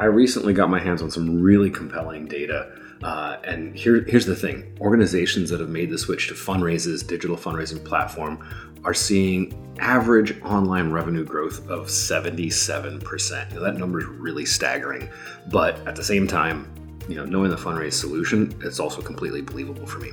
I recently got my hands on some really compelling data. Uh, and here, here's the thing organizations that have made the switch to Funraise's, digital fundraising platform, are seeing average online revenue growth of 77%. You know, that number is really staggering. But at the same time, you know, knowing the Funraise solution, it's also completely believable for me.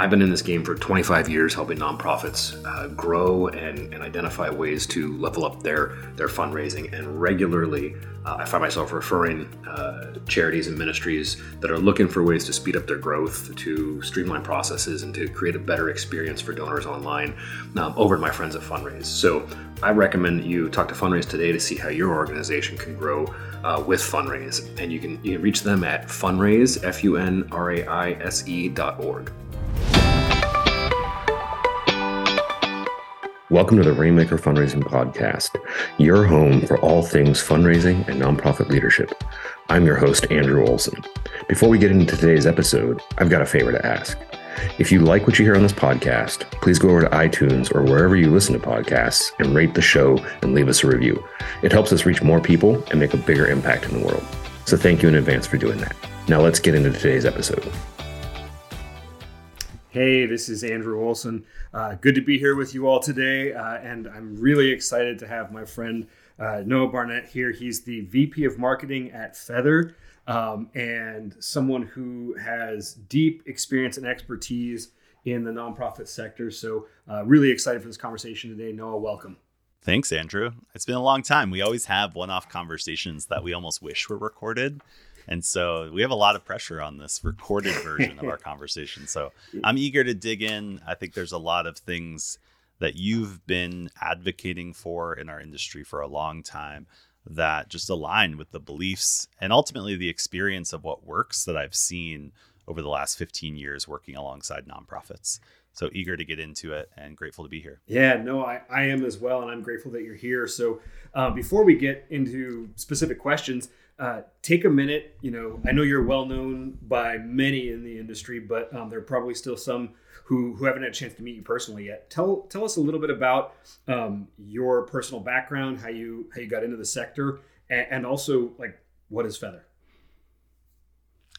I've been in this game for 25 years, helping nonprofits uh, grow and, and, identify ways to level up their their fundraising. And regularly, uh, I find myself referring uh, charities and ministries that are looking for ways to speed up their growth, to streamline processes, and to create a better experience for donors online um, over to my friends at Funraise. So I recommend you talk to Funraise today to see how your organization can grow uh, with Funraise. And you can, you can reach them at funraise, F U N R A I S E dot org. Welcome to the Rainmaker Fundraising Podcast, your home for all things fundraising and nonprofit leadership. I'm your host, Andrew Olson. Before we get into today's episode, I've got a favor to ask. If you like what you hear on this podcast, please go over to iTunes or wherever you listen to podcasts and rate the show and leave us a review. It helps us reach more people and make a bigger impact in the world. So thank you in advance for doing that. Now let's get into today's episode. Hey, this is Andrew Olson. Uh, good to be here with you all today, uh, and I'm really excited to have my friend uh, Noah Barnett here. He's the VP of Marketing at Feather, um, and someone who has deep experience and expertise in the nonprofit sector. So, uh, really excited for this conversation today. Noah, welcome. Thanks, Andrew. It's been a long time. We always have one off conversations that we almost wish were recorded. And so we have a lot of pressure on this recorded version of our conversation. So I'm eager to dig in. I think there's a lot of things that you've been advocating for in our industry for a long time that just align with the beliefs and ultimately the experience of what works that I've seen over the last 15 years working alongside nonprofits. So eager to get into it and grateful to be here. Yeah, no, I, I am as well. And I'm grateful that you're here. So uh, before we get into specific questions, uh, take a minute. You know, I know you're well known by many in the industry, but um, there are probably still some who who haven't had a chance to meet you personally yet. Tell tell us a little bit about um, your personal background, how you how you got into the sector, and, and also like what is Feather.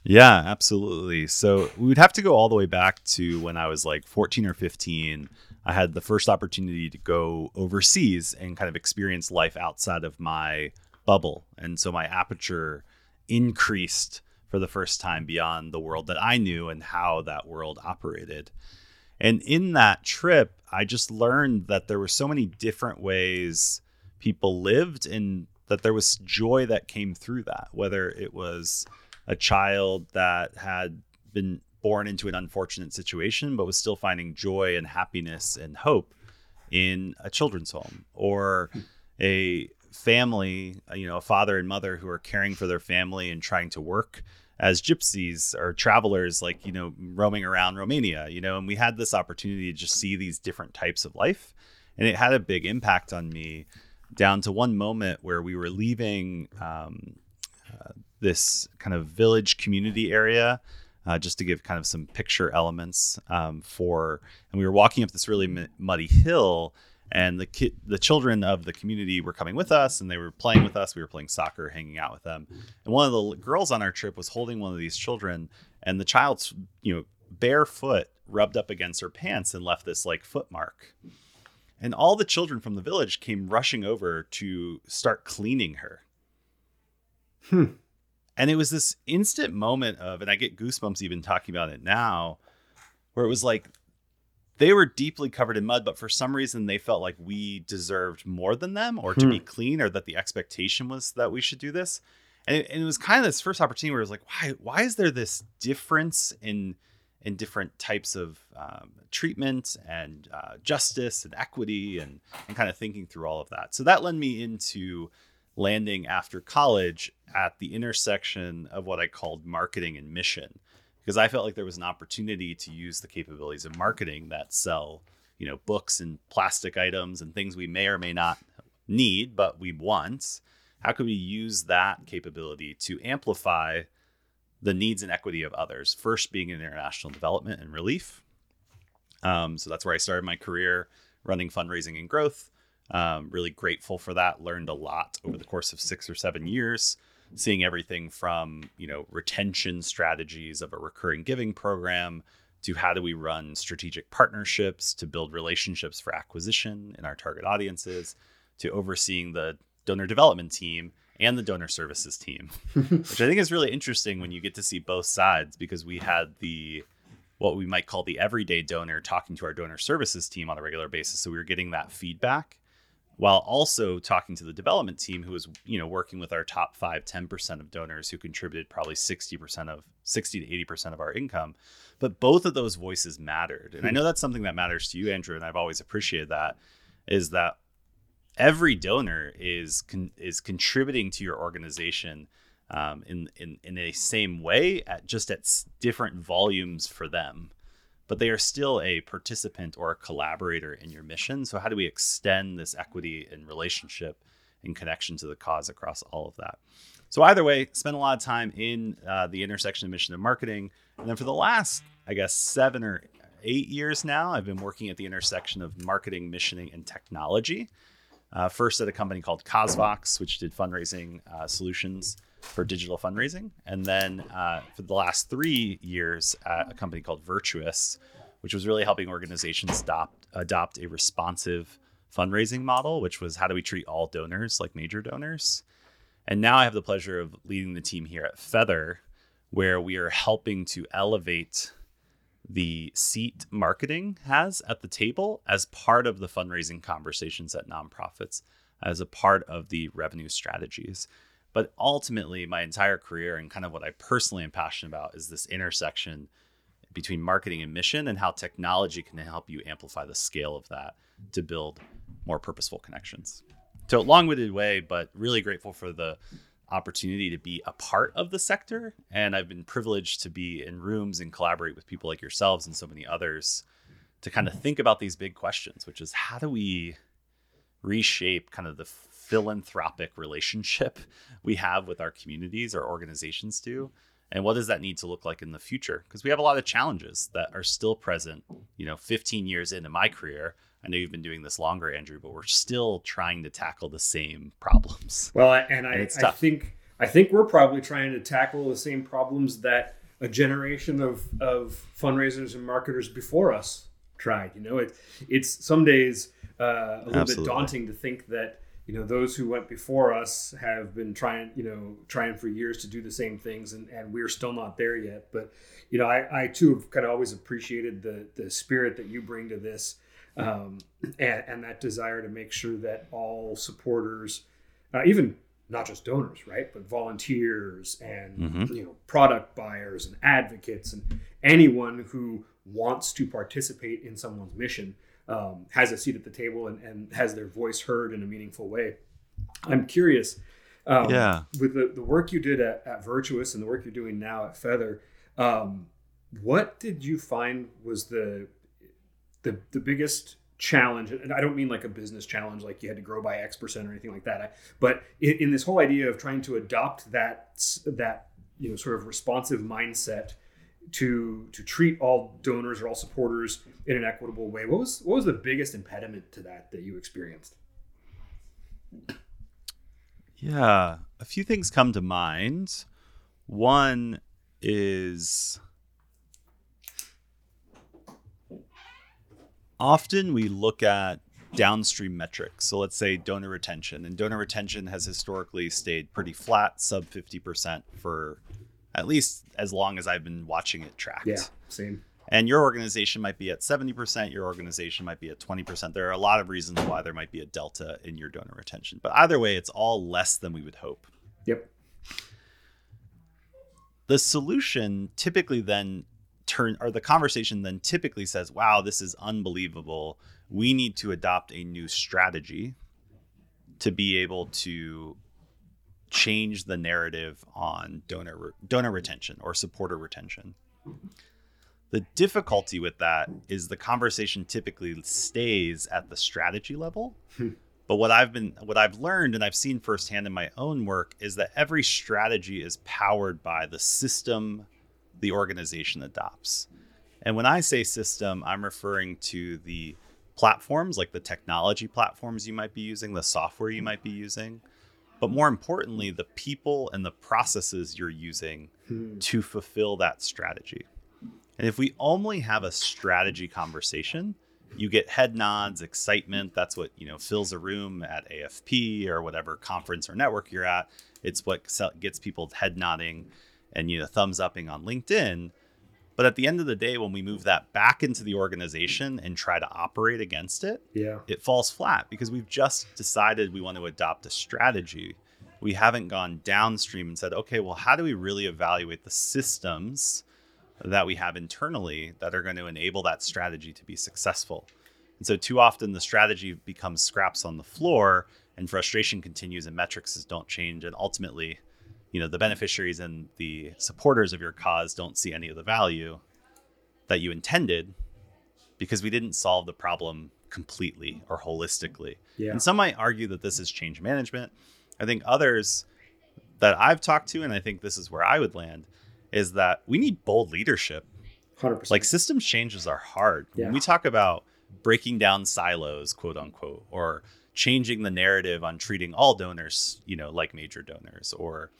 Yeah, absolutely. So we would have to go all the way back to when I was like 14 or 15. I had the first opportunity to go overseas and kind of experience life outside of my bubble. And so my aperture increased for the first time beyond the world that I knew and how that world operated. And in that trip, I just learned that there were so many different ways people lived and that there was joy that came through that, whether it was a child that had been born into an unfortunate situation but was still finding joy and happiness and hope in a children's home or a family, uh, you know, a father and mother who are caring for their family and trying to work as gypsies or travelers, like, you know, roaming around Romania, you know, and we had this opportunity to just see these different types of life. And it had a big impact on me down to one moment where we were leaving um, uh, this kind of village community area. Uh, just to give kind of some picture elements um, for, and we were walking up this really m- muddy hill, and the ki- the children of the community were coming with us and they were playing with us. We were playing soccer hanging out with them. And one of the girls on our trip was holding one of these children and the child's you know bare foot rubbed up against her pants and left this like foot mark. And all the children from the village came rushing over to start cleaning her. Hmm. and it was this instant moment of and i get goosebumps even talking about it now where it was like they were deeply covered in mud, but for some reason they felt like we deserved more than them or to hmm. be clean or that the expectation was that we should do this. And it, and it was kind of this first opportunity where it was like, why why is there this difference in in different types of um, treatment and uh, justice and equity and, and kind of thinking through all of that. So that led me into landing after college at the intersection of what I called marketing and mission because I felt like there was an opportunity to use the capabilities of marketing that sell, you know, books and plastic items and things we may or may not need, but we want. How could we use that capability to amplify the needs and equity of others? First, being in international development and relief. Um, so that's where I started my career running fundraising and growth. Um, really grateful for that. Learned a lot over the course of six or seven years. Seeing everything from you know retention strategies of a recurring giving program to how do we run strategic partnerships to build relationships for acquisition in our target audiences to overseeing the donor development team and the donor services team which i think is really interesting when you get to see both sides because we had the what we might call the everyday donor talking to our donor services team on a regular basis. So we were getting that feedback while also talking to the development team who was you know working with our top 5 10% of donors who contributed probably 60% of 60 to 80% of our income. But both of those voices mattered. And i know that's something that matters to you andrew and i've always appreciated that is that every donor is con- is contributing to your organization um, in, in in a same way at just at different volumes for them but they are still a participant or a collaborator in your mission. So, how do we extend this equity and relationship and connection to the cause across all of that? So, either way, spend a lot of time in uh, the intersection of mission and marketing. And then for the last, I guess, seven or eight years now, I've been working at the intersection of marketing, missioning, and technology. Uh, first at a company called CauseVox, which did fundraising uh, solutions for digital fundraising. And then uh, for the last three years at a company called Virtuous, which was really helping organizations adopt, adopt a responsive fundraising model, which was how do we treat all donors like major donors. And now I have the pleasure of leading the team here at Feather, where we are helping to elevate the seat marketing has at the table as part of the fundraising conversations at nonprofits, as a part of the revenue strategies. But ultimately, my entire career and kind of what I personally am passionate about is this intersection between marketing and mission and how technology can help you amplify the scale of that to build more purposeful connections. So, long winded way, but really grateful for the opportunity to be a part of the sector. And I've been privileged to be in rooms and collaborate with people like yourselves and so many others to kind of think about these big questions, which is how do we reshape kind of the philanthropic relationship we have with our communities, our organizations do, and what does that need to look like in the future? Because we have a lot of challenges that are still present. You know, 15 years into my career, I know you've been doing this longer, Andrew, but we're still trying to tackle the same problems. Well, and I, and I think I think we're probably trying to tackle the same problems that a generation of, of fundraisers and marketers before us tried. You know, it, it's some days uh, a little Absolutely. bit daunting to think that you know those who went before us have been trying you know trying for years to do the same things and, and we're still not there yet but you know i, I too have kind of always appreciated the the spirit that you bring to this um, and, and that desire to make sure that all supporters uh, even not just donors right but volunteers and mm-hmm. you know product buyers and advocates and anyone who wants to participate in someone's mission um, has a seat at the table and, and has their voice heard in a meaningful way. I'm curious, um, yeah, with the, the work you did at, at Virtuous and the work you're doing now at Feather, um, what did you find was the the the biggest challenge? And i don't mean like a business challenge like you had to grow by x percent or anything like that. I, but in, in, this whole idea of trying to adopt that that you know sort of responsive mindset to to treat all donors or all supporters in an equitable way. What was what was the biggest impediment to that that you experienced? Yeah, a few things come to mind. One is often we look at downstream metrics. So let's say donor retention, and donor retention has historically stayed pretty flat, sub 50% for at least as long as I've been watching it tracked. Yeah, same. And your organization might be at 70%, your organization might be at 20%. There are a lot of reasons why there might be a delta in your donor retention. But either way, it's all less than we would hope. Yep. The solution typically then turn or the conversation then typically says, "Wow, this is unbelievable. We need to adopt a new strategy to be able to change the narrative on donor donor retention or supporter retention. The difficulty with that is the conversation typically stays at the strategy level. Hmm. but what I've been what I've learned and I've seen firsthand in my own work is that every strategy is powered by the system the organization adopts. And when I say system, I'm referring to the platforms like the technology platforms you might be using, the software you might be using, but more importantly, the people and the processes you're using Hmm. to fulfill that strategy. And if we only have a strategy conversation, you get head nods, excitement. That's what you know fills a room at AFP or whatever conference or network you're at. It's what gets people head nodding and you know thumbs upping on LinkedIn. But at the end of the day, when we move that back into the organization and try to operate against it, Yeah. it falls flat because we've just decided we want to adopt a strategy. We haven't gone downstream and said, okay, well, how do we really evaluate the systems that we have internally that are going to enable that strategy to be successful? And so, too often, the strategy becomes scraps on the floor and frustration continues and metrics don't change. And ultimately, you know, the beneficiaries and the supporters of your cause don't see any of the value that you intended because we didn't solve the problem completely or holistically. Yeah. And some might argue that this is change management. I think others that I've talked to, and I think this is where I would land, is that we need bold leadership. 100%. Like systems changes are hard. Yeah. When we talk about breaking down silos, quote unquote, or changing the narrative on treating all donors, you know, like major donors, or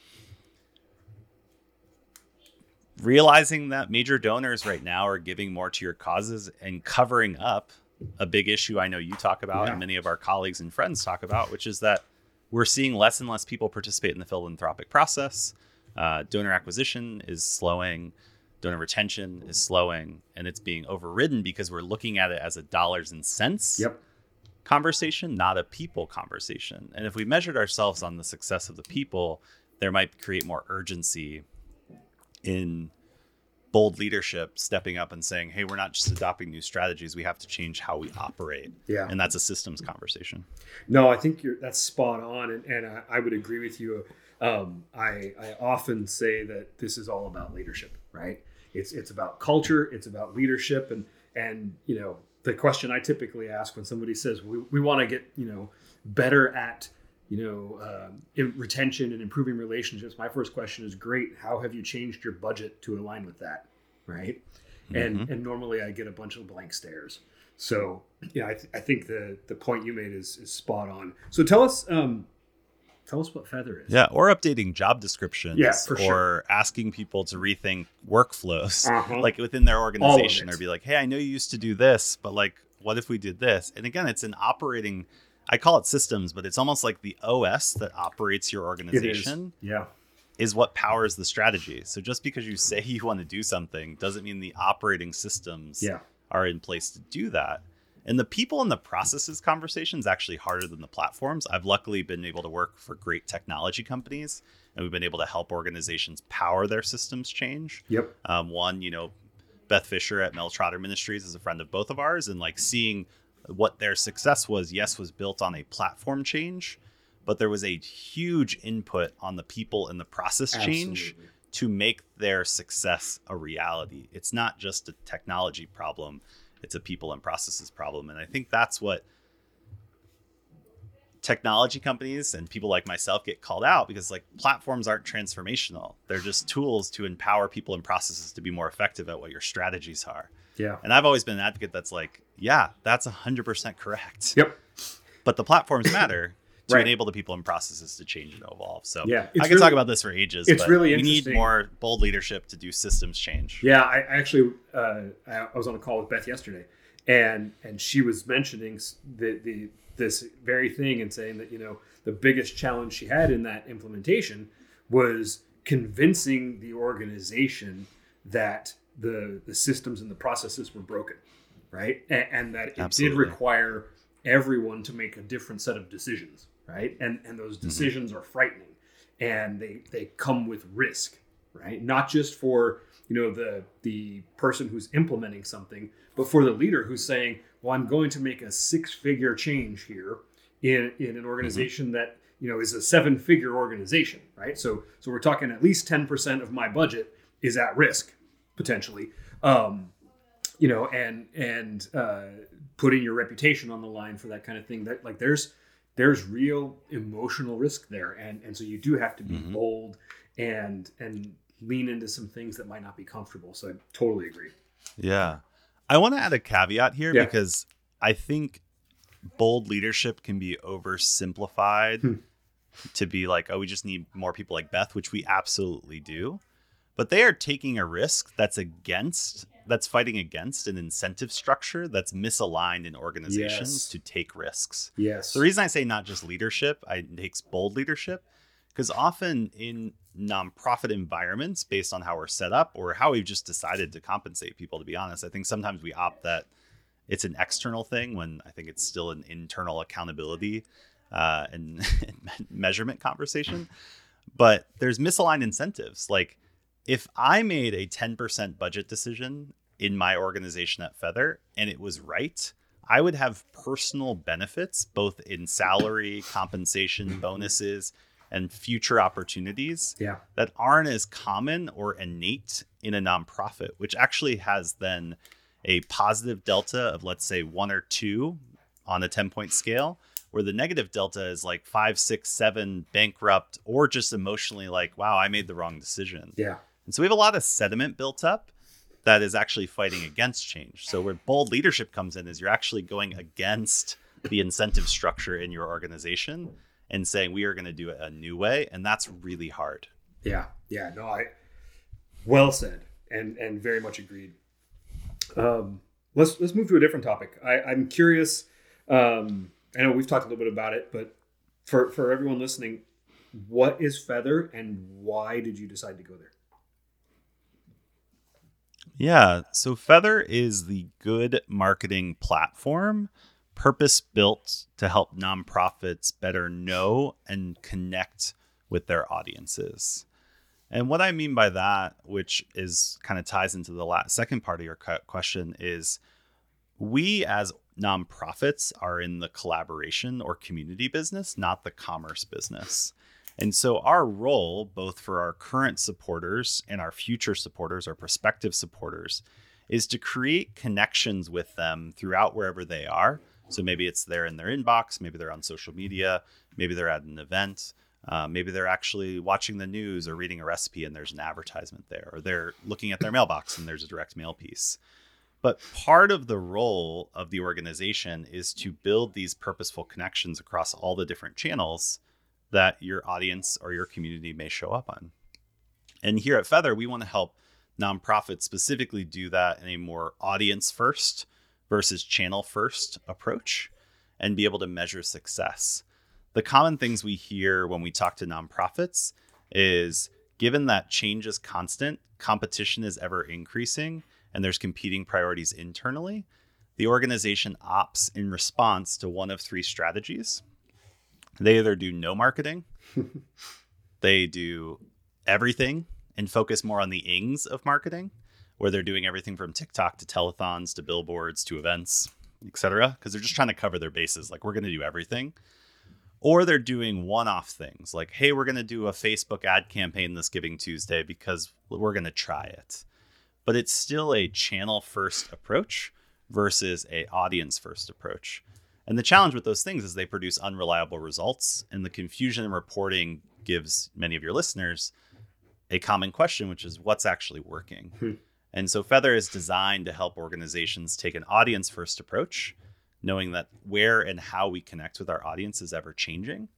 realizing that major donors right now are giving more to your causes and covering up a big issue I know you talk about Yeah. and many of our colleagues and friends talk about, which is that we're seeing less and less people participate in the philanthropic process. Uh, donor acquisition is slowing, donor retention is slowing, and it's being overridden because we're looking at it as a dollars and cents Yep. Conversation, not a people conversation. And if we measured ourselves on the success of the people, there might create more urgency in bold leadership stepping up and saying, hey, we're not just adopting new strategies, we have to change how we operate. Yeah. And that's a systems conversation. No, I think you're that's spot on, and, and I, I would agree with you. Um, I I often say that this is all about leadership, right? It's it's about culture, it's about leadership, and and you know the question I typically ask when somebody says we, we want to get you know better at you know um, in retention and improving relationships. My first question is, great. How have you changed your budget to align with that, right? And and normally I get a bunch of blank stares. So yeah, I, th- I think the the point you made is, is spot on. So tell us um, tell us what feather is. Yeah. Or updating job descriptions. Yeah, for or sure. asking people to rethink workflows, Uh-huh. like within their organization, it. or be like, hey, I know you used to do this, but like, what if we did this? And again, it's an operating, I call it systems, but it's almost like the OS that operates your it is. organization Yeah. is what powers the strategy. So just because you say you want to do something doesn't mean the operating systems Yeah. are in place to do that. And the people and the processes conversation is actually harder than the platforms. I've luckily been able to work for great technology companies, and we've been able to help organizations power their systems change. Yep. Um, one, you know, Beth Fisher at Mel Trotter Ministries is a friend of both of ours, and like seeing what their success was, yes, was built on a platform change, but there was a huge input on the people and the process change to make their success a reality. It's not just a technology problem, it's a people and processes problem. And I think that's what technology companies and people like myself get called out because like platforms aren't transformational. They're just tools to empower people and processes to be more effective at what your strategies are. Yeah. And I've always been an advocate that's like, yeah, that's 100% correct. Yep. But the platforms matter to Right. enable the people and processes to change and evolve. So Yeah, I it's could talk about this for ages. it's but really we need more bold leadership to do systems change. Yeah, I actually uh, I I was on a call with Beth yesterday, and and she was mentioning the the this very thing and saying that you know the biggest challenge she had in that implementation was convincing the organization that the the systems and the processes were broken, right, and, and that it Absolutely. did require everyone to make a different set of decisions, right, and and those decisions are frightening, and they they come with risk, right, not just for you know the the person who's implementing something but for the leader who's saying well i'm going to make a six figure change here in in an organization that you know is a seven figure organization right? So so we're talking at least 10% of my budget is at risk potentially. Um you know and and uh putting your reputation on the line for that kind of thing. That like there's there's real emotional risk there and and so you do have to be Mhm. bold and and lean into some things that might not be comfortable so i totally agree Yeah. I want to add a caveat here Yeah. because I think bold leadership can be oversimplified Hmm. to be like, oh, we just need more people like Beth, which we absolutely do. But they are taking a risk that's against, that's fighting against an incentive structure that's misaligned in organizations Yes. to take risks. Yes. So the reason I say not just leadership, I it takes bold leadership, because often in nonprofit environments, based on how we're set up or how we've just decided to compensate people, to be honest, I think sometimes we opt that it's an external thing when I think it's still an internal accountability uh, and measurement conversation. But there's misaligned incentives. Like if I made a 10% budget decision in my organization at Feather and it was right, I would have personal benefits both in salary, compensation, mm-hmm. bonuses, and future opportunities yeah. that aren't as common or innate in a nonprofit, which actually has then a positive delta of, let's say, one or two on a 10 point scale, where the negative delta is like five, six, seven, bankrupt, or just emotionally like, wow, I made the wrong decision. Yeah. And so we have a lot of sediment built up that is actually fighting against change. So where bold leadership comes in is you're actually going against the incentive structure in your organization and saying we are going to do it a new way and that's really hard. Yeah, yeah, no, I well said, and and very much agreed. Um, let's let's move to a different topic. I, I'm curious. Um, I know we've talked a little bit about it, but for for everyone listening, what is Feather, and why did you decide to go there? Yeah, so Feather is the good marketing platform purpose built to help nonprofits better know and connect with their audiences. And what I mean by that, which is kind of ties into the last, second part of your question, is we as nonprofits are in the collaboration or community business, not the commerce business. And so, our role, both for our current supporters and our future supporters, our prospective supporters, is to create connections with them throughout wherever they are. So, maybe it's there in their inbox, maybe they're on social media, maybe they're at an event, uh, maybe they're actually watching the news or reading a recipe and there's an advertisement there, or they're looking at their mailbox and there's a direct mail piece. But part of the role of the organization is to build these purposeful connections across all the different channels that your audience or your community may show up on. And here at Feather, we want to help nonprofits specifically do that in a more audience first versus channel first approach and be able to measure success. The common things we hear when we talk to nonprofits is given that change is constant, competition is ever increasing, and there's competing priorities internally, the organization opts in response to one of three strategies. They either do no marketing, they do everything and focus more on the ings of marketing, where they're doing everything from TikTok to telethons to billboards to events, etc. Because they're just trying to cover their bases. Like we're going to do everything. Or they're doing one-off things like, hey, we're going to do a Facebook ad campaign this Giving Tuesday because we're going to try it. But it's still a channel first approach versus a audience first approach. And the challenge with those things is they produce unreliable results, and the confusion in reporting gives many of your listeners a common question, which is what's actually working. Hmm. And so Feather is designed to help organizations take an audience first approach, knowing that where and how we connect with our audience is ever changing.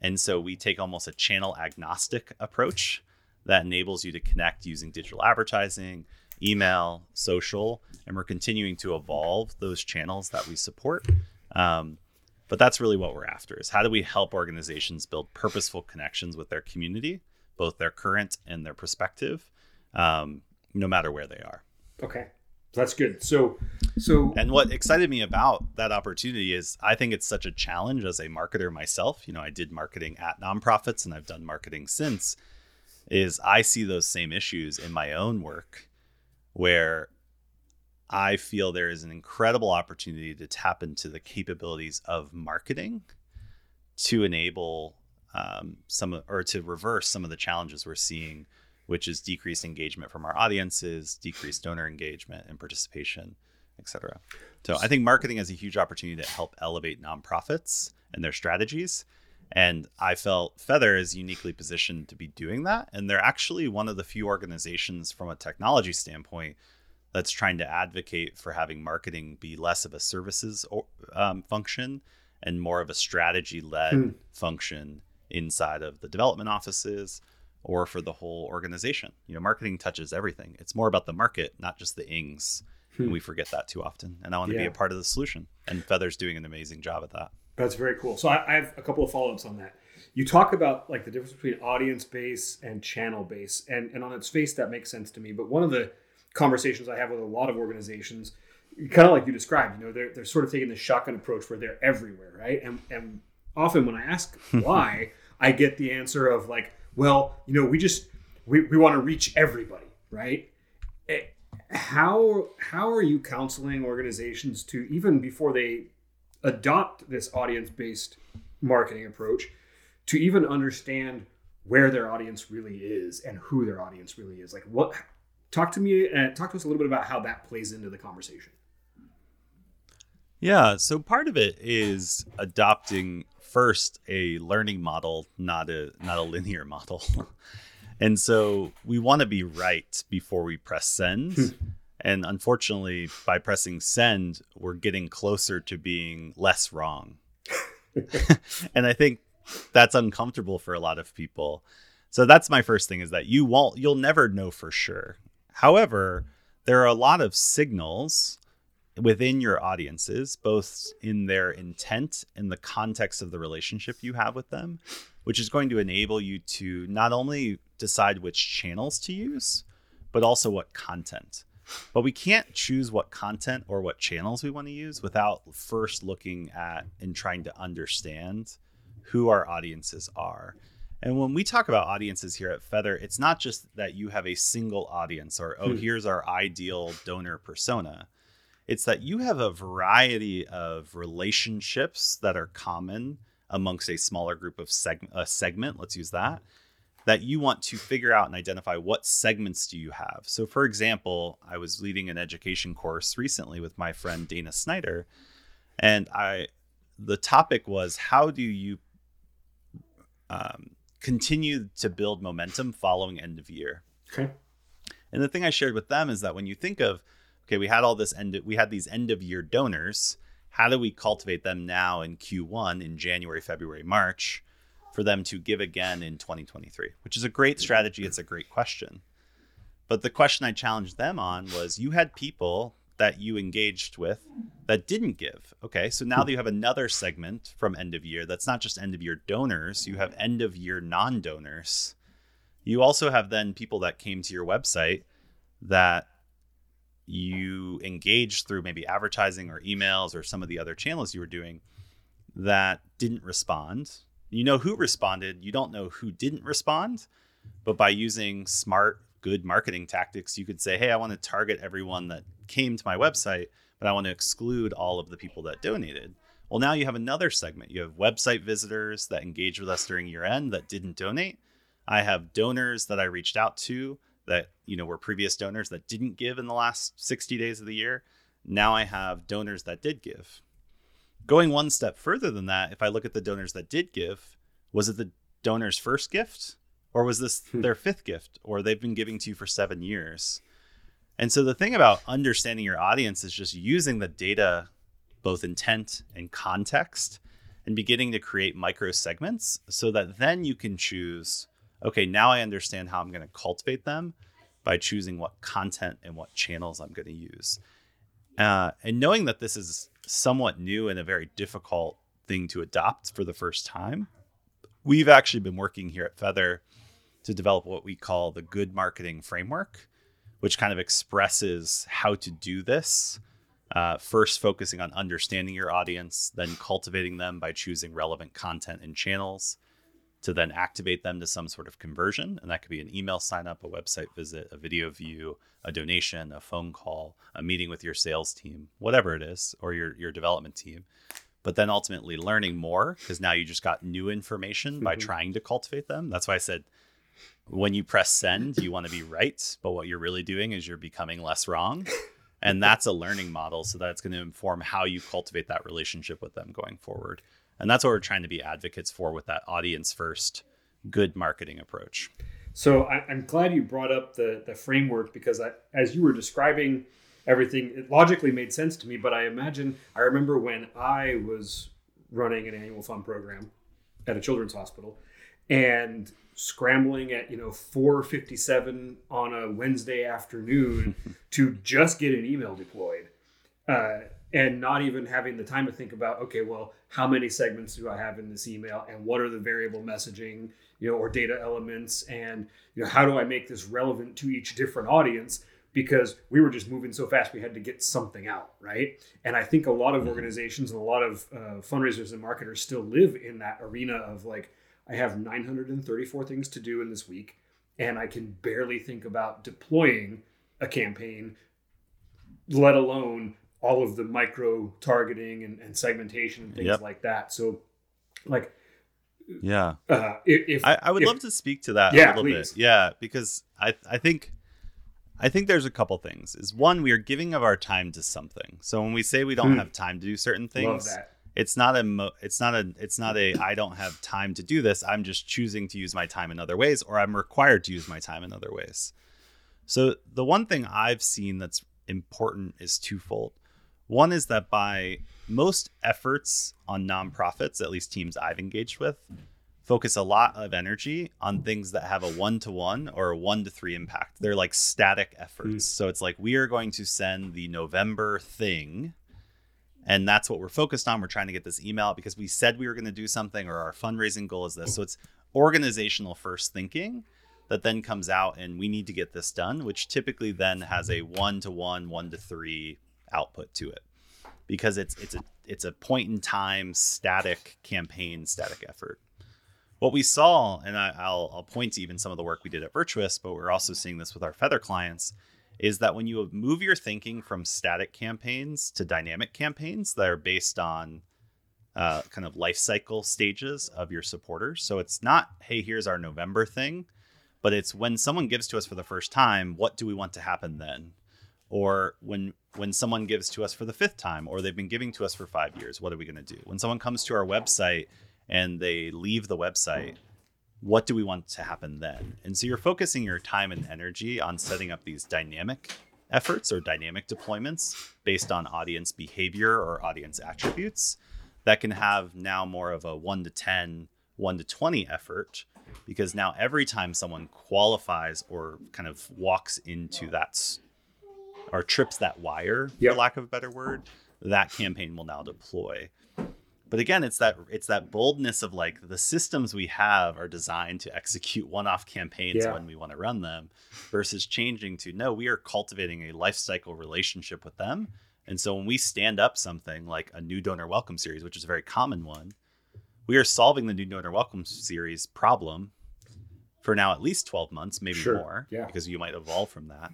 And so we take almost a channel agnostic approach that enables you to connect using digital advertising, email, social, and we're continuing to evolve those channels that we support. Um, but that's really what we're after is how do we help organizations build purposeful connections with their community, both their current and their prospective, um, no matter where they are. Okay, that's good. So, so And what excited me about that opportunity is I think it's such a challenge as a marketer myself. You know, I did marketing at nonprofits and I've done marketing since. Is I see those same issues in my own work where I feel there is an incredible opportunity to tap into the capabilities of marketing to enable um, some or to reverse some of the challenges we're seeing, which is decreased engagement from our audiences, decreased donor engagement and participation, et cetera. So I think marketing has a huge opportunity to help elevate nonprofits and their strategies. And I felt Feather is uniquely positioned to be doing that. And they're actually one of the few organizations from a technology standpoint that's trying to advocate for having marketing be less of a services or, um, function and more of a strategy led Hmm. function inside of the development offices or for the whole organization. You know, marketing touches everything. It's more about the market, not just the ings. And we forget that too often. And I want to be a part of the solution. And Feather's doing an amazing job at that. That's very cool. So I, I have a couple of follow-ups on that. You talk about like the difference between audience base and channel base, and and on its face that makes sense to me. But one of the conversations I have with a lot of organizations, kind of like you described, you know, they're they're sort of taking the shotgun approach where they're everywhere, right? And and often when I ask why, I get the answer of like, well, you know, we just we, we want to reach everybody, right? Eh, How how are you counseling organizations to even before they adopt this audience based marketing approach to even understand where their audience really is and who their audience really is like what talk to me uh, talk to us a little bit about how that plays into the conversation Yeah, so part of it is adopting first a learning model, not a not a linear model. and so we want to be right before we press send. and unfortunately, by pressing send, we're getting closer to being less wrong. and I think that's uncomfortable for a lot of people. So that's my first thing is that you won't you'll never know for sure. However, there are a lot of signals within your audiences, both in their intent and the context of the relationship you have with them, which is going to enable you to not only decide which channels to use, but also what content. But we can't choose what content or what channels we want to use without first looking at and trying to understand who our audiences are. And when we talk about audiences here at Feather, it's not just that you have a single audience or, oh, Hmm. here's our ideal donor persona. It's that you have a variety of relationships that are common amongst a smaller group of seg- a segment, let's use that, that you want to figure out and identify what segments do you have. So for example, I was leading an education course recently with my friend Dana Snyder, and I the topic was how do you um, continue to build momentum following end of year? okay And the thing I shared with them is that when you think of, okay, we had all this end, we had these end of year donors. How do we cultivate them now in Q1 in January, February, March for them to give again in 2023? Which is a great strategy. It's a great question. But the question I challenged them on was you had people that you engaged with that didn't give. Okay, so now hmm. that you have another segment from end of year that's not just end of year donors, you have end of year non donors. You also have then people that came to your website that you engaged through maybe advertising or emails or some of the other channels you were doing that didn't respond. You know who responded, you don't know who didn't respond, but by using smart, good marketing tactics, you could say, hey, I want to target everyone that came to my website, but I want to exclude all of the people that donated. Well, now you have another segment. You have website visitors that engaged with us during year end that didn't donate. I have donors that I reached out to that you know were previous donors that didn't give in the last 60 days of the year. Now I have donors that did give. Going one step further than that, if I look at the donors that did give, was it the donor's first gift or was this their fifth gift or they've been giving to you for 7 years? And so the thing about understanding your audience is just using the data both intent and context and beginning to create micro segments so that then you can choose okay, now I understand how I'm going to cultivate them by choosing what content and what channels I'm going to use. Uh, and knowing that this is somewhat new and a very difficult thing to adopt for the first time, we've actually been working here at Feather to develop what we call the good marketing framework, which kind of expresses how to do this. Uh, first, focusing on understanding your audience, then cultivating them by choosing relevant content and channels to then activate them to some sort of conversion. And that could be an email sign up, a website visit, a video view, a donation, a phone call, a meeting with your sales team, whatever it is, or your, your development team. But then ultimately learning more because now you just got new information by Mhm. trying to cultivate them. That's why I said when you press send, you want to be right. But what you're really doing is you're becoming less wrong. And that's a learning model. So that's going to inform how you cultivate that relationship with them going forward. And that's what we're trying to be advocates for with that audience first, good marketing approach. So I, I'm glad you brought up the the framework because I, as you were describing everything, it logically made sense to me. But I imagine I remember when I was running an annual fund program at a children's hospital, and scrambling at you know 4:57 on a Wednesday afternoon to just get an email deployed, uh, and not even having the time to think about okay, well, how many segments do I have in this email, and what are the variable messaging, you know, or data elements, and you know, how do I make this relevant to each different audience? Because we were just moving so fast, we had to get something out, right? And I think a lot of organizations and a lot of uh, fundraisers and marketers still live in that arena of like I have 934 things to do in this week, and I can barely think about deploying a campaign, let alone all of the micro targeting and, and segmentation and things Yep. like that. So, like, Yeah. uh, if, I, I would if- love to speak to that Yeah, a little please. bit. Yeah, because I I think I think there's a couple things. Is one, we are giving of our time to something. So when we say we don't Hmm. have time to do certain things, that. It's not a mo- it's not a it's not a I don't have time to do this. I'm just choosing to use my time in other ways, or I'm required to use my time in other ways. So the one thing I've seen that's important is twofold. One is that by most efforts on nonprofits, at least teams I've engaged with, focus a lot of energy on things that have a one to one or a one to three impact. They're like static efforts. Mm. So it's like we are going to send the November thing. And that's what we're focused on. We're trying to get this email out because we said we were going to do something or our fundraising goal is this. So it's organizational first thinking that then comes out and we need to get this done, which typically then has a one to one, one to three output to it. Because it's it's a it's a point in time static campaign, static effort. What we saw, and I, I'll I'll point to even some of the work we did at Virtuous, but we're also seeing this with our Feather clients, is that when you move your thinking from static campaigns to dynamic campaigns that are based on uh, kind of life cycle stages of your supporters. So it's not, hey, here's our November thing, but it's when someone gives to us for the first time, what do we want to happen then? Or when when someone gives to us for the fifth time, or they've been giving to us for five years, what are we going to do? When someone comes to our website and they leave the website, what do we want to happen then? And so you're focusing your time and energy on setting up these dynamic efforts or dynamic deployments based on audience behavior or audience attributes that can have now more of a 1 to 10, 1 to 20 effort because now every time someone qualifies or kind of walks into that or trips that wire, Yep. for lack of a better word, that campaign will now deploy. But again, it's that it's that boldness of like the systems we have are designed to execute one-off campaigns Yeah. when we want to run them versus changing to no, we are cultivating a life cycle relationship with them. And so when we stand up something like a new donor welcome series, which is a very common one, we are solving the new donor welcome series problem for now at least 12 months, maybe Sure. more, Yeah. because you might evolve from that.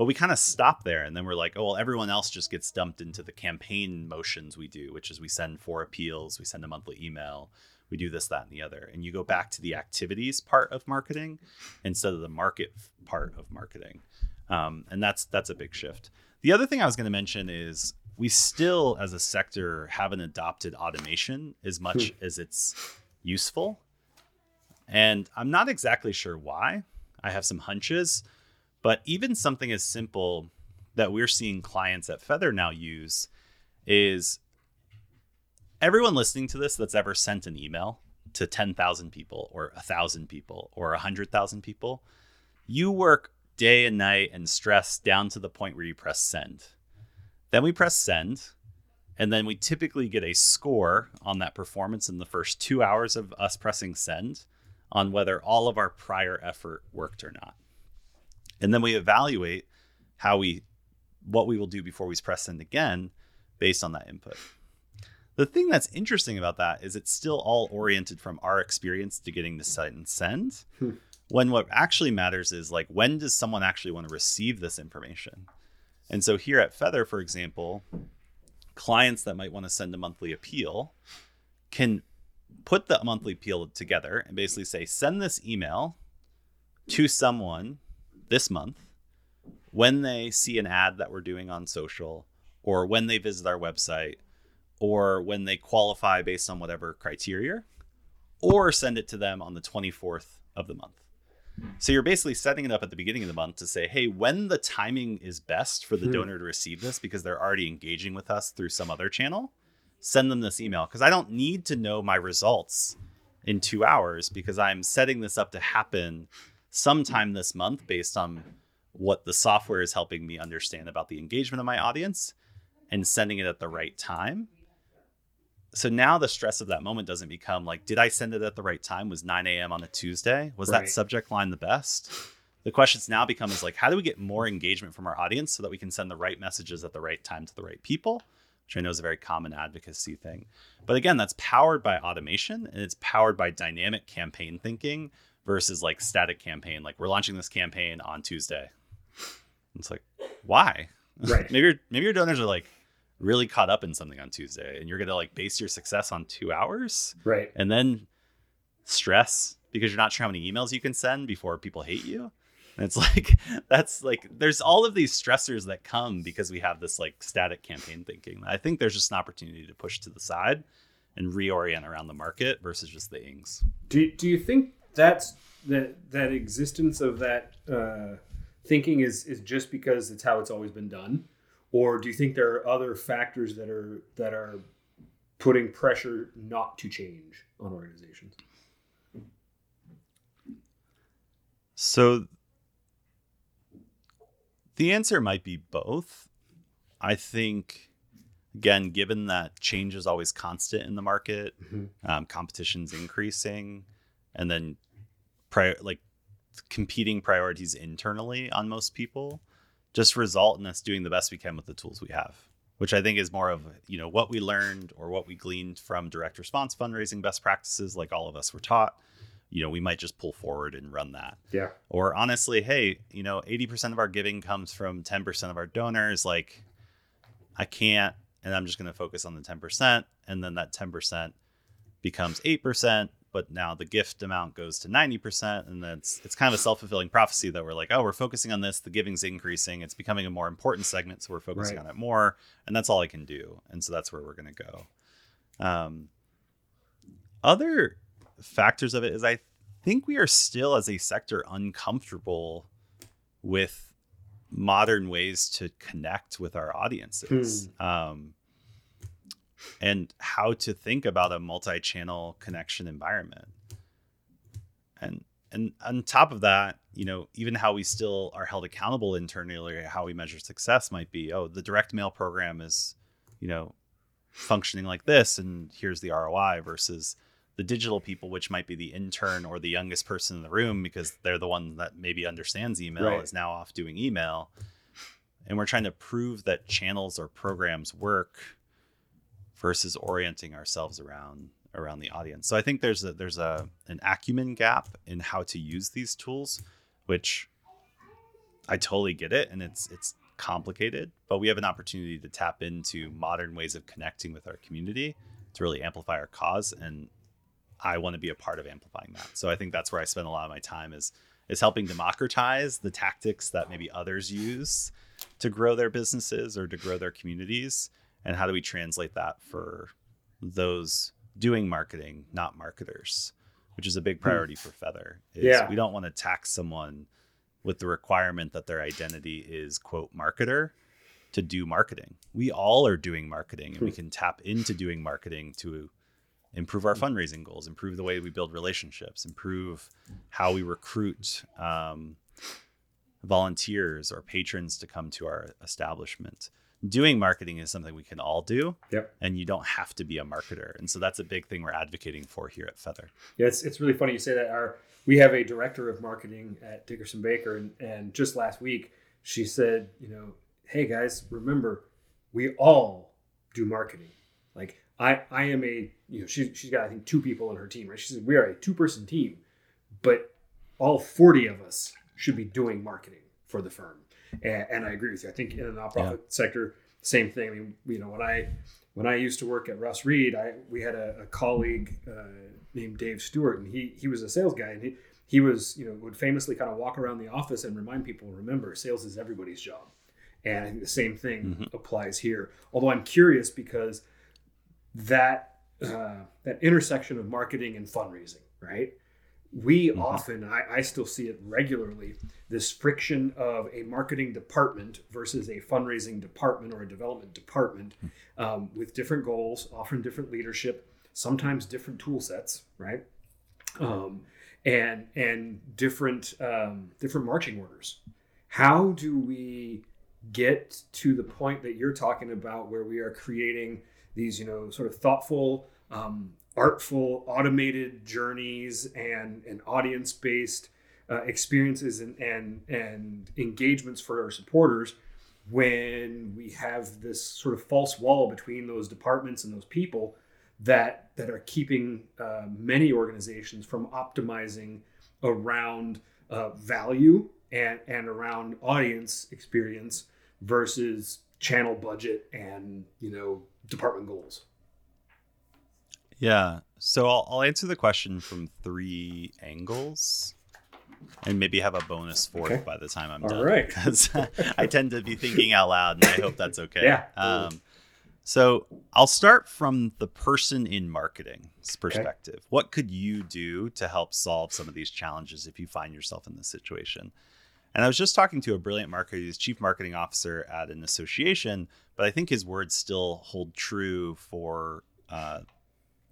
But we kind of stop there and then we're like, oh, well, everyone else just gets dumped into the campaign motions we do, which is we send four appeals, we send a monthly email, we do this, that, and the other. And you go back to the activities part of marketing instead of the market part of marketing. Um, and that's that's a big shift. The other thing I was going to mention is we still, as a sector, haven't adopted automation as much as it's useful. And I'm not exactly sure why. I have some hunches, but even something as simple that we're seeing clients at Feather now use is everyone listening to this that's ever sent an email to 10,000 people or 1,000 people or 100,000 people, you work day and night and stress down to the point where you press send. Then we press send, and then we typically get a score on that performance in the first two hours of us pressing send on whether all of our prior effort worked or not. And then we evaluate how we what we will do before we press send again based on that input. The thing that's interesting about that is it's still all oriented from our experience to getting to send and send. Hmm. When what actually matters is like when does someone actually want to receive this information? And so here at Feather, for example, clients that might want to send a monthly appeal can put the monthly appeal together and basically say, send this email to someone this month when they see an ad that we're doing on social or when they visit our website or when they qualify based on whatever criteria or send it to them on the 24th of the month. So you're basically setting it up at the beginning of the month to say, hey, when the timing is best for the Hmm. donor to receive this because they're already engaging with us through some other channel, send them this email because I don't need to know my results in two hours because I'm setting this up to happen sometime mm-hmm. this month based on what the software is helping me understand about the engagement of my audience and sending it at the right time. So now the stress of that moment doesn't become like, did I send it at the right time? Was 9 a.m. on a Tuesday? Was Right. that subject line the best? The questions now become is like, how do we get more engagement from our audience so that we can send the right messages at the right time to the right people? Which I know is a very common advocacy thing. But again, that's powered by automation and it's powered by dynamic campaign thinking versus like static campaign. Like we're launching this campaign on Tuesday. It's like, why? Right. maybe your maybe your donors are like really caught up in something on Tuesday and you're gonna like base your success on two hours Right. and then stress because you're not sure how many emails you can send before people hate you. And it's like that's like there's all of these stressors that come because we have this like static campaign thinking. I think there's just an opportunity to push to the side and reorient around the market versus just the ings. Do, do you think that's that that existence of that uh, thinking is is just because it's how it's always been done, or do you think there are other factors that are that are putting pressure not to change on organizations? So the answer might be both. I think, again, given that change is always constant in the market, Mhm. um, competition's increasing, and then prior like competing priorities internally on most people just result in us doing the best we can with the tools we have which i think is more of you know what we learned or what we gleaned from direct response fundraising best practices like all of us were taught. You know we might just pull forward and run that. Yeah. or honestly hey you know 80% of our giving comes from 10% of our donors. Like i can't and i'm just going to focus on the 10% and then that 10% becomes 8% but now the gift amount goes to 90% and then it's, kind of a self-fulfilling prophecy that we're like oh we're focusing on this. The giving's increasing. It's becoming a more important segment so we're focusing Right. on it more and that's all i can do and so that's where we're going to go. Um, other factors of it is i think we are still as a sector uncomfortable with modern ways to connect with our audiences. Um, and how to think about a multi-channel connection environment and and on top of that you know even how we still are held accountable internally how we measure success might be oh the direct mail program is you know functioning like this and here's the roi versus the digital people which might be the intern or the youngest person in the room because they're the one that maybe understands email Right. is now off doing email and we're trying to prove that channels or programs work versus orienting ourselves around around the audience. So I think there's a there's a an acumen gap in how to use these tools, which I totally get it and it's it's complicated, but we have an opportunity to tap into modern ways of connecting with our community to really amplify our cause and I want to be a part of amplifying that. So I think that's where I spend a lot of my time is is helping democratize the tactics that maybe others use to grow their businesses or to grow their communities and how do we translate that for those doing marketing not marketers which is a big priority for feathr is Yeah. we don't want to tax someone with the requirement that their identity is quote marketer to do marketing. We all are doing marketing and we can tap into doing marketing to improve our fundraising goals improve the way we build relationships improve how we recruit um, volunteers or patrons to come to our establishment doing marketing is something we can all do Yep. and you don't have to be a marketer and so that's a big thing we're advocating for here at feathr Yeah, it's, it's really funny you say that. Our we have a director of marketing at Dickerson Bakker, and, and just last week she said, you know, hey guys, remember, we all do marketing. Like I I am a you know she she's got I think two people on her team, right? She said we are a two person team, but all forty of us should be doing marketing for the firm. And, and I agree with you. I think in the nonprofit sector, same thing. I mean, you know, when I when I used to work at Russ Reid, I we had a, a colleague uh, named Dave Stewart, and he he was a sales guy, and he he was you know would famously kind of walk around the office and remind people, remember, sales is everybody's job, and I think the same thing applies here. Although I'm curious because that uh, that intersection of marketing and fundraising, right? We often, I, I still see it regularly, this friction of a marketing department versus a fundraising department or a development department um, with different goals, often different leadership, sometimes different tool sets, right? um, and and different um, different marching orders. How do we get to the point that you're talking about, where we are creating these, you know, sort of thoughtful, um, artful, automated journeys and and audience based uh, experiences and, and and engagements for our supporters? When we have this sort of false wall between those departments and those people, that that are keeping uh, many organizations from optimizing around uh, value and and around audience experience versus channel budget and you know department goals. Yeah. So I'll, I'll answer the question from three angles and maybe have a bonus fourth Okay. by the time I'm All done. right. Because I tend to be thinking out loud and I hope that's okay. Yeah, Um, so I'll start from the person in marketing's perspective. What could you do to help solve some of these challenges if you find yourself in this situation? And I was just talking to a brilliant marketer, he's chief marketing officer at an association, but I think his words still hold true for uh,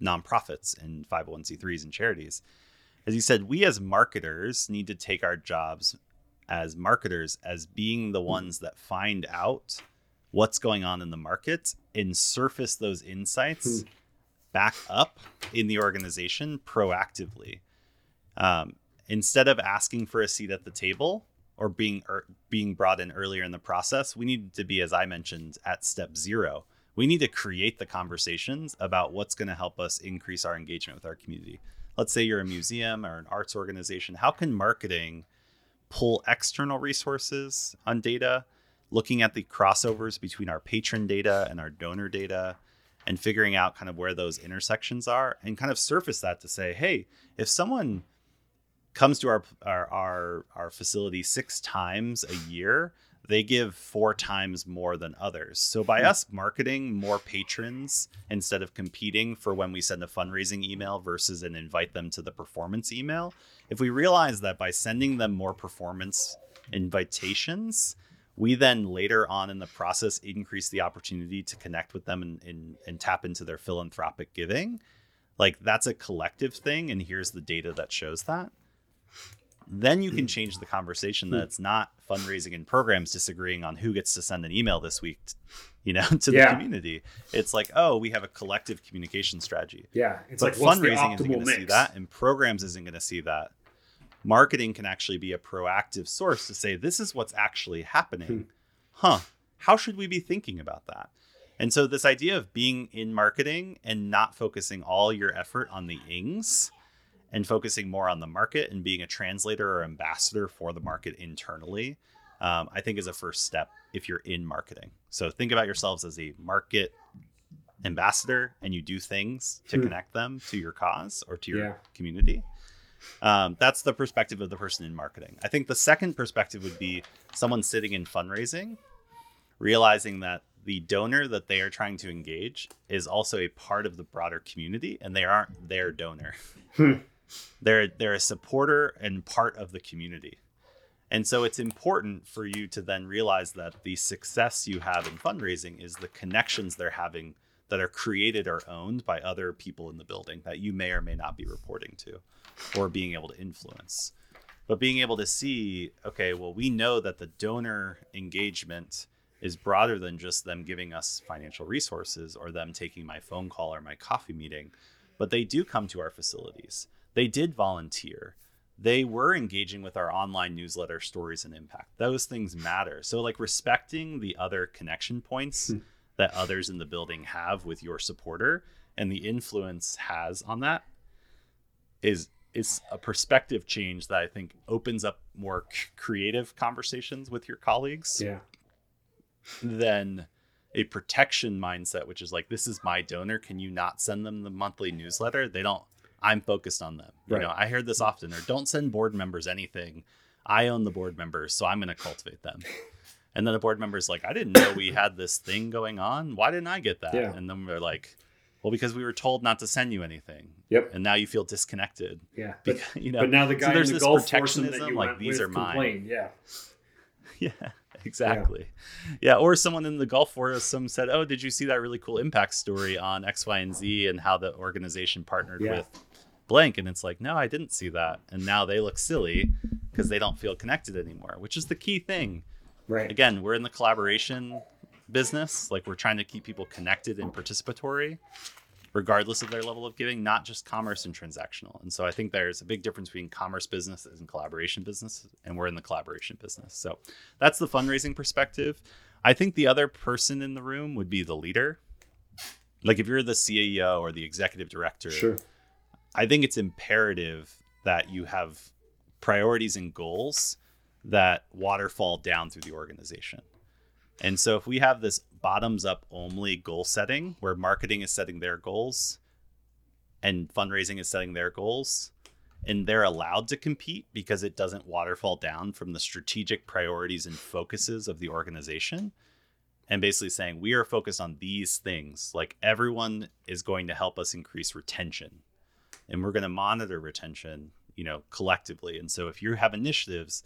nonprofits and 501c3s and charities. As you said, we as marketers need to take our jobs as marketers as being the ones that find out what's going on in the market and surface those insights back up in the organization proactively. Um, instead of asking for a seat at the table or being er, being brought in earlier in the process, we need to be, as I mentioned, at step zero. We need to create the conversations about what's going to help us increase our engagement with our community. Let's say you're a museum or an arts organization. How can marketing pull external resources on data, looking at the crossovers between our patron data and our donor data, and figuring out kind of where those intersections are, and kind of surface that to say, hey, if someone comes to our our our, our facility six times a year, they give four times more than others. So by hmm. us marketing more patrons instead of competing for when we send a fundraising email versus an invite them to the performance email, if we realize that by sending them more performance invitations, we then later on in the process increase the opportunity to connect with them and, and, and tap into their philanthropic giving. Like that's a collective thing, and here's the data that shows that. Then you can change the conversation that it's not fundraising and programs disagreeing on who gets to send an email this week, you know, to the Yeah. community. It's like, oh, we have a collective communication strategy. Yeah, it's but like fundraising isn't going to see that and programs isn't going to see that. Marketing can actually be a proactive source to say this is what's actually happening. Huh how should we be thinking about that? And so this idea of being in marketing and not focusing all your effort on the ings and focusing more on the market and being a translator or ambassador for the market internally um, i think is a first step if you're in marketing so think about yourselves as a market ambassador and you do things to Hmm. connect them to your cause or to your Yeah. community. Um, that's the perspective of the person in marketing. I think the second perspective would be someone sitting in fundraising, realizing that the donor that they are trying to engage is also a part of the broader community and they aren't their donor. They're they're a supporter and part of the community. And so it's important for you to then realize that the success you have in fundraising is the connections they're having that are created or owned by other people in the building that you may or may not be reporting to or being able to influence. But being able to see, okay, well, we know that the donor engagement is broader than just them giving us financial resources or them taking my phone call or my coffee meeting, but they do come to our facilities. They did volunteer. They were engaging with our online newsletter, Stories and Impact. Those things matter. So, like respecting the other connection points hmm. that others in the building have with your supporter and the influence has on that is is a perspective change that I think opens up more c- creative conversations with your colleagues Yeah, than a protection mindset, which is like, this is my donor. Can you not send them the monthly newsletter? They don't. I'm focused on them. You Right. know, I hear this mm. often. Or don't send board members anything. I own the board members, so I'm going to cultivate them. And then the board member's like, I didn't know we had this thing going on. Why didn't I get that? Yeah. And then they're like, well, because we were told not to send you anything. Yep. And now you feel disconnected. yeah. But, you know, but now the so guy there's in the this golf protectionism, you like these are mine. complained. Yeah, Yeah, exactly. Yeah. or someone in the Gulf Forum said, "Oh, did you see that really cool impact story on X, Y, and Z and how the organization partnered Yeah. with blank and it's like no i didn't see that. And now they look silly because they don't feel connected anymore which is the key thing. Right. again we're in the collaboration business like we're trying to keep people connected and participatory regardless of their level of giving not just commerce and transactional. And so i think there's a big difference between commerce businesses and collaboration business and we're in the collaboration business. So that's the fundraising perspective. I think the other person in the room would be the leader. Like if you're the ceo or the executive director Sure. I think it's imperative that you have priorities and goals that waterfall down through the organization. And so if we have this bottoms up only goal setting where marketing is setting their goals and fundraising is setting their goals and they're allowed to compete because it doesn't waterfall down from the strategic priorities and focuses of the organization and basically saying we are focused on these things like everyone is going to help us increase retention and we're going to monitor retention you know collectively. And so if you have initiatives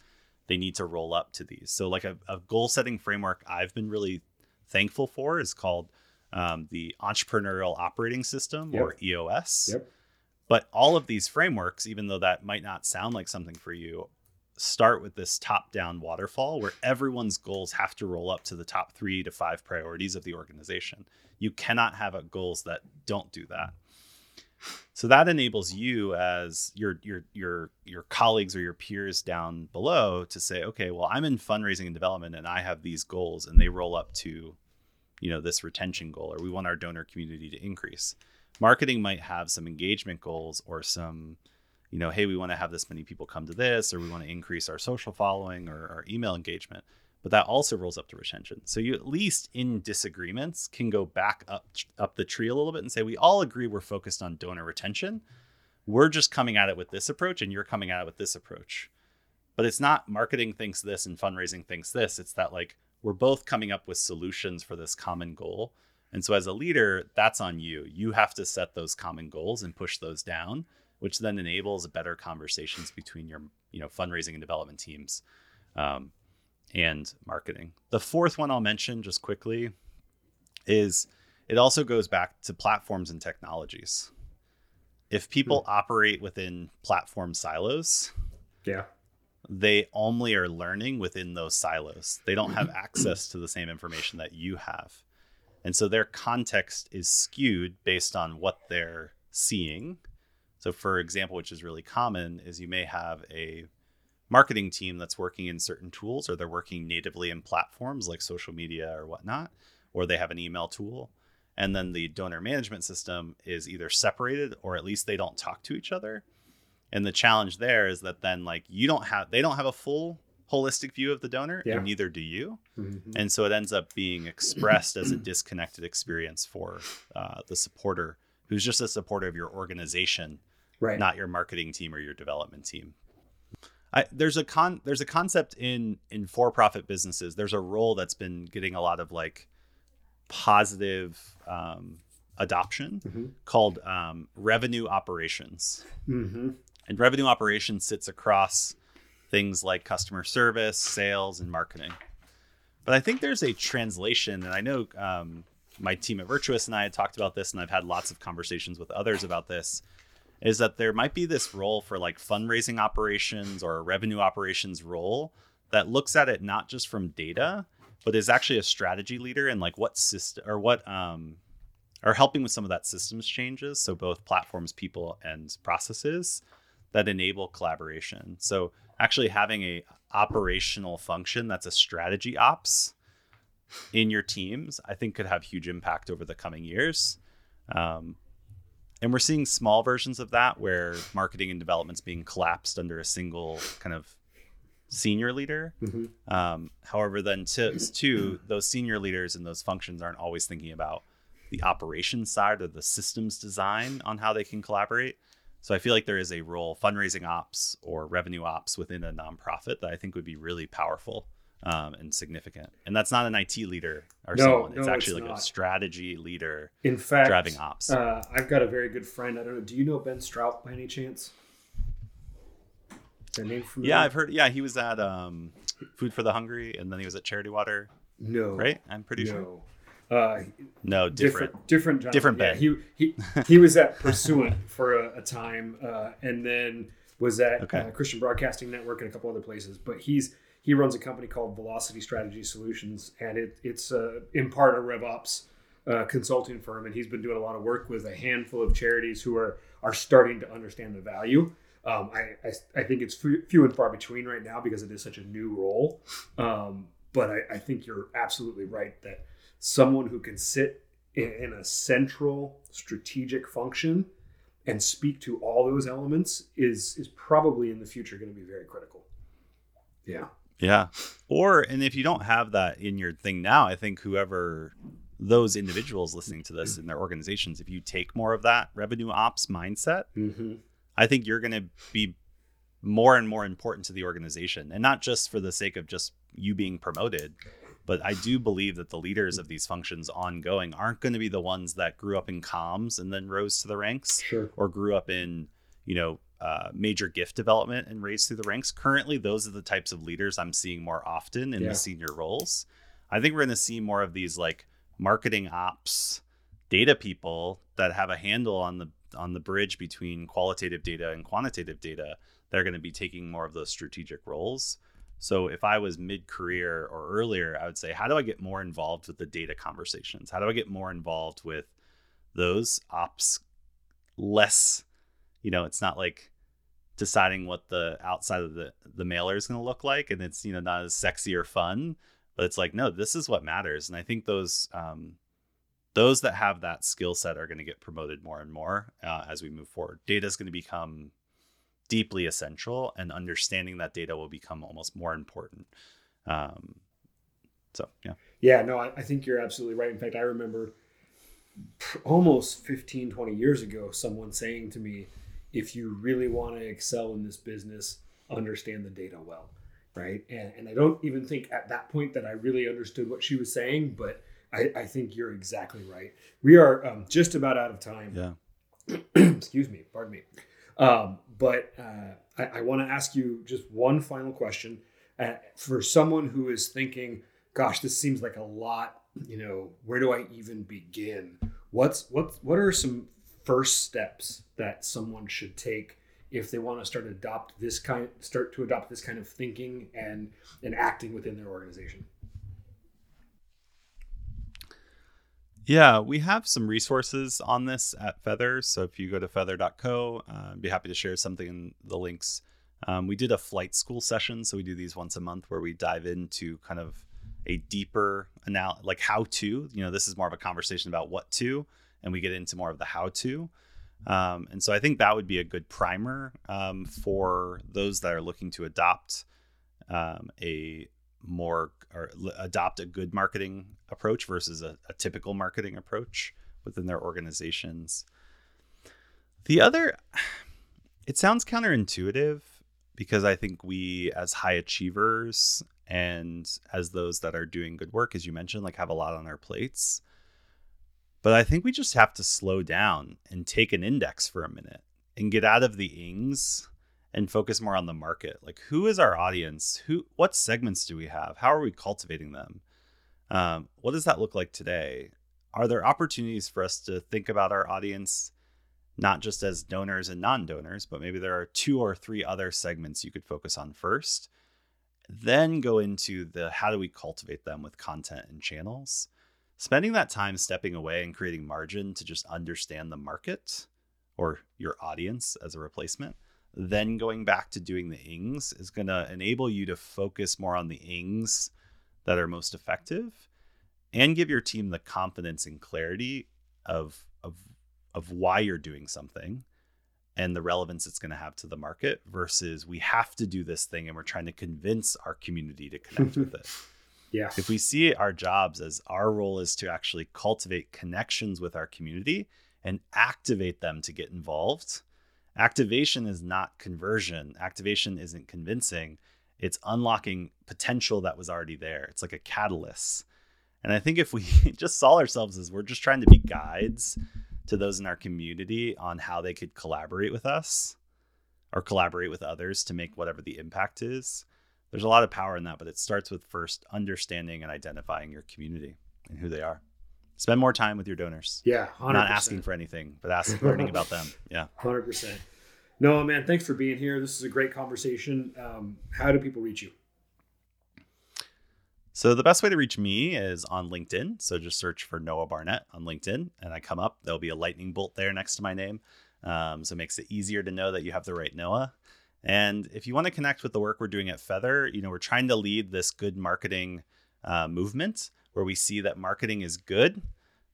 they need to roll up to these. So like a, a goal setting framework i've been really thankful for is called um, the entrepreneurial operating system or eos Yep. but all of these frameworks even though that might not sound like something for you start with this top down waterfall where everyone's goals have to roll up to the top three to five priorities of the organization. You cannot have a goals that don't do that so that enables you as your your your your colleagues or your peers down below to say, okay, well, I'm in fundraising and development and I have these goals and they roll up to, you know, this retention goal or we want our donor community to increase. Marketing might have some engagement goals or some, you know, hey, we want to have this many people come to this or we want to increase our social following or our email engagement. But that also rolls up to retention. So you at least in disagreements can go back up up the tree a little bit and say we all agree we're focused on donor retention. We're just coming at it with this approach and you're coming at it with this approach. But it's not marketing thinks this and fundraising thinks this. It's that like we're both coming up with solutions for this common goal. And so as a leader, that's on you. You have to set those common goals and push those down, which then enables better conversations between your, you know, fundraising and development teams. Um, and marketing. The fourth one I'll mention just quickly is it also goes back to platforms and technologies. If people hmm. operate within platform silos, Yeah. they only are learning within those silos. They don't have access to the same information that you have. And so their context is skewed based on what they're seeing. So, for example, which is really common, is you may have a marketing team that's working in certain tools or they're working natively in platforms like social media or whatnot, or they have an email tool. And then the donor management system is either separated or at least they don't talk to each other. And the challenge there is that then like you don't have they don't have a full holistic view of the donor Yeah. and neither do you. Mhm. And so it ends up being expressed as a disconnected experience for uh, the supporter who's just a supporter of your organization Right. not your marketing team or your development team. I, there's a con there's a concept in in for-profit businesses. There's a role that's been getting a lot of like positive um, adoption Mhm. called um, revenue operations. Mm-hmm. And revenue operations sits across things like customer service, sales, and marketing. But I think there's a translation, and I know um, my team at Virtuous and I had talked about this, and I've had lots of conversations with others about this. Is that there might be this role for like fundraising operations or revenue operations role that looks at it not just from data, but is actually a strategy leader and like what system or what um, are helping with some of that systems changes. So both platforms, people, and processes that enable collaboration. So actually having a operational function that's a strategy ops in your teams, I think could have huge impact over the coming years. Um, and we're seeing small versions of that where marketing and development's being collapsed under a single kind of senior leader. Mhm. Um, however, then to, to those senior leaders and those functions aren't always thinking about the operations side or the systems design on how they can collaborate. So I feel like there is a role, fundraising ops or revenue ops within a nonprofit that I think would be really powerful um, and significant. And that's not an IT leader or No, someone. It's no, actually it's like not. a strategy leader In fact, driving ops. Uh, I've got a very good friend. I don't know. Do you know Ben Strout by any chance? Is that name familiar? yeah, I've heard. Yeah, he was at um, Food for the Hungry, and then he was at Charity Water, No. right? I'm pretty no. sure. Uh, No, different. different, different. Different Yeah, Ben. he he he was at Pursuant for a, a time, uh, and then was at Okay. uh, Christian Broadcasting Network and a couple other places. But he's he runs a company called Velocity Strategy Solutions, and it, it's uh, in part a RevOps uh, consulting firm, and he's been doing a lot of work with a handful of charities who are are starting to understand the value. Um, I, I I think it's few and far between right now because it is such a new role. Um, but I, I think you're absolutely right that someone who can sit in, in a central strategic function and speak to all those elements is is probably in the future going to be very critical. Yeah. Yeah. Or and if you don't have that in your thing now, I think whoever those individuals listening to this in their organizations, if you take more of that revenue ops mindset, Mm-hmm. I think you're going to be more and more important to the organization, and not just for the sake of just you being promoted. But I do believe that the leaders of these functions ongoing aren't going to be the ones that grew up in comms and then rose to the ranks Sure. or grew up in you know uh, major gift development and raised through the ranks. Currently those are the types of leaders i'm seeing more often in Yeah. the senior roles. I think we're going to see more of these like marketing ops data people that have a handle on the on the bridge between qualitative data and quantitative data they're going to be taking more of those strategic roles. So if i was mid-career or earlier i would say how do i get more involved with the data conversations? How do i get more involved with those ops? Less you know it's not like deciding what the outside of the the mailer is going to look like and it's you know not as sexy or fun but it's like no this is what matters and i think those um those that have that skill set are going to get promoted more and more uh, as we move forward. Data is going to become deeply essential and understanding that data will become almost more important. Um so yeah. Yeah, no, I, I think you're absolutely right. In fact, I remember almost 15, 20 years ago, someone saying to me, if you really want to excel in this business, understand the data well. Right. And, and I don't even think at that point that I really understood what she was saying, but I, I think you're exactly right. We are um, just about out of time. yeah excuse me, pardon me. Um, but uh, I, I want to ask you just one final question. Uh, for someone who is thinking, "Gosh, this seems like a lot," you know, where do I even begin? What's what? What are some first steps that someone should take if they want to start adopt this kind, start to adopt this kind of thinking and and acting within their organization? Yeah, we have some resources on this at Feathr. So if you go to feathr.co, uh, I'd be happy to share something in the links. Um, we did a flight school session. So we do these once a month where we dive into kind of a deeper anal like how to. You know, this is more of a conversation about what to, and we get into more of the how to. Um, and so I think that would be a good primer um, for those that are looking to adopt um, a more or adopt a good marketing approach versus a, a typical marketing approach within their organizations. The other, it sounds counterintuitive because I think we, as high achievers and as those that are doing good work, as you mentioned, like have a lot on our plates. But I think we just have to slow down and take an index for a minute and get out of the ings and focus more on the market. Like who is our audience? Who what segments do we have? How are we cultivating them? Um, what does that look like today? Are there opportunities for us to think about our audience not just as donors and non-donors, but maybe there are two or three other segments you could focus on first. Then go into the how do we cultivate them with content and channels. Spending that time stepping away and creating margin to just understand the market or your audience as a replacement then going back to doing the ings is going to enable you to focus more on the ings that are most effective and give your team the confidence and clarity of of of why you're doing something and the relevance it's going to have to the market versus we have to do this thing and we're trying to convince our community to connect with it. Yeah. If we see our jobs as our role is to actually cultivate connections with our community and activate them to get involved, activation is not conversion. Activation isn't convincing. It's unlocking potential that was already there. It's like a catalyst. And I think if we just saw ourselves as we're just trying to be guides to those in our community on how they could collaborate with us or collaborate with others to make whatever the impact is, there's a lot of power in that. But it starts with first understanding and identifying your community and who they are. spend more time with your donors. Yeah, 100%. not asking for anything, but asking, learning about them. Yeah, hundred percent. No, man, thanks for being here. This is a great conversation. Um, how do people reach you? So the best way to reach me is on LinkedIn. So just search for Noah Barnett on LinkedIn, and I come up. There'll be a lightning bolt there next to my name, um, so it makes it easier to know that you have the right Noah. And if you want to connect with the work we're doing at Feathr, you know we're trying to lead this good marketing uh, movement where we see that marketing is good,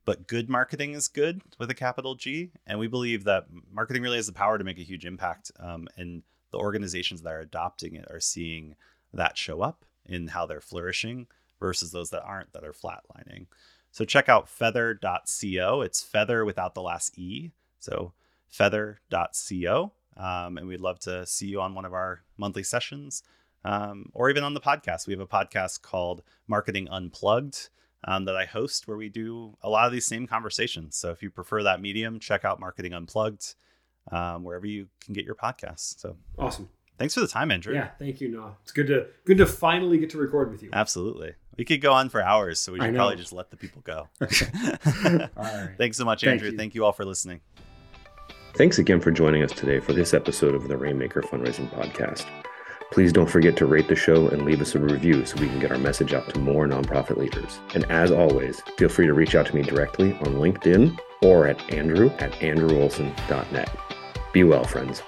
but good marketing is good with a capital G. And we believe that marketing really has the power to make a huge impact. Um, and the organizations that are adopting it are seeing that show up in how they're flourishing versus those that aren't that are flatlining. So check out feathr.co. It's feather without the last E. So feathr.co. Um, and we'd love to see you on one of our monthly sessions um, or even on the podcast. We have a podcast called Marketing Unplugged um, that I host where we do a lot of these same conversations. So if you prefer that medium, check out Marketing Unplugged um, wherever you can get your podcasts. So awesome. Thanks for the time, Andrew. Yeah, thank you, Noah. It's good to good to finally get to record with you. Absolutely. We could go on for hours, so we should probably just let the people go. all right. Thanks so much, Andrew. Thank you. Thank you all for listening. Thanks again for joining us today for this episode of the Rainmaker Fundraising Podcast. Please don't forget to rate the show and leave us a review so we can get our message out to more nonprofit leaders. And as always, feel free to reach out to me directly on LinkedIn or at andrew at andrewolson.net. Be well, friends.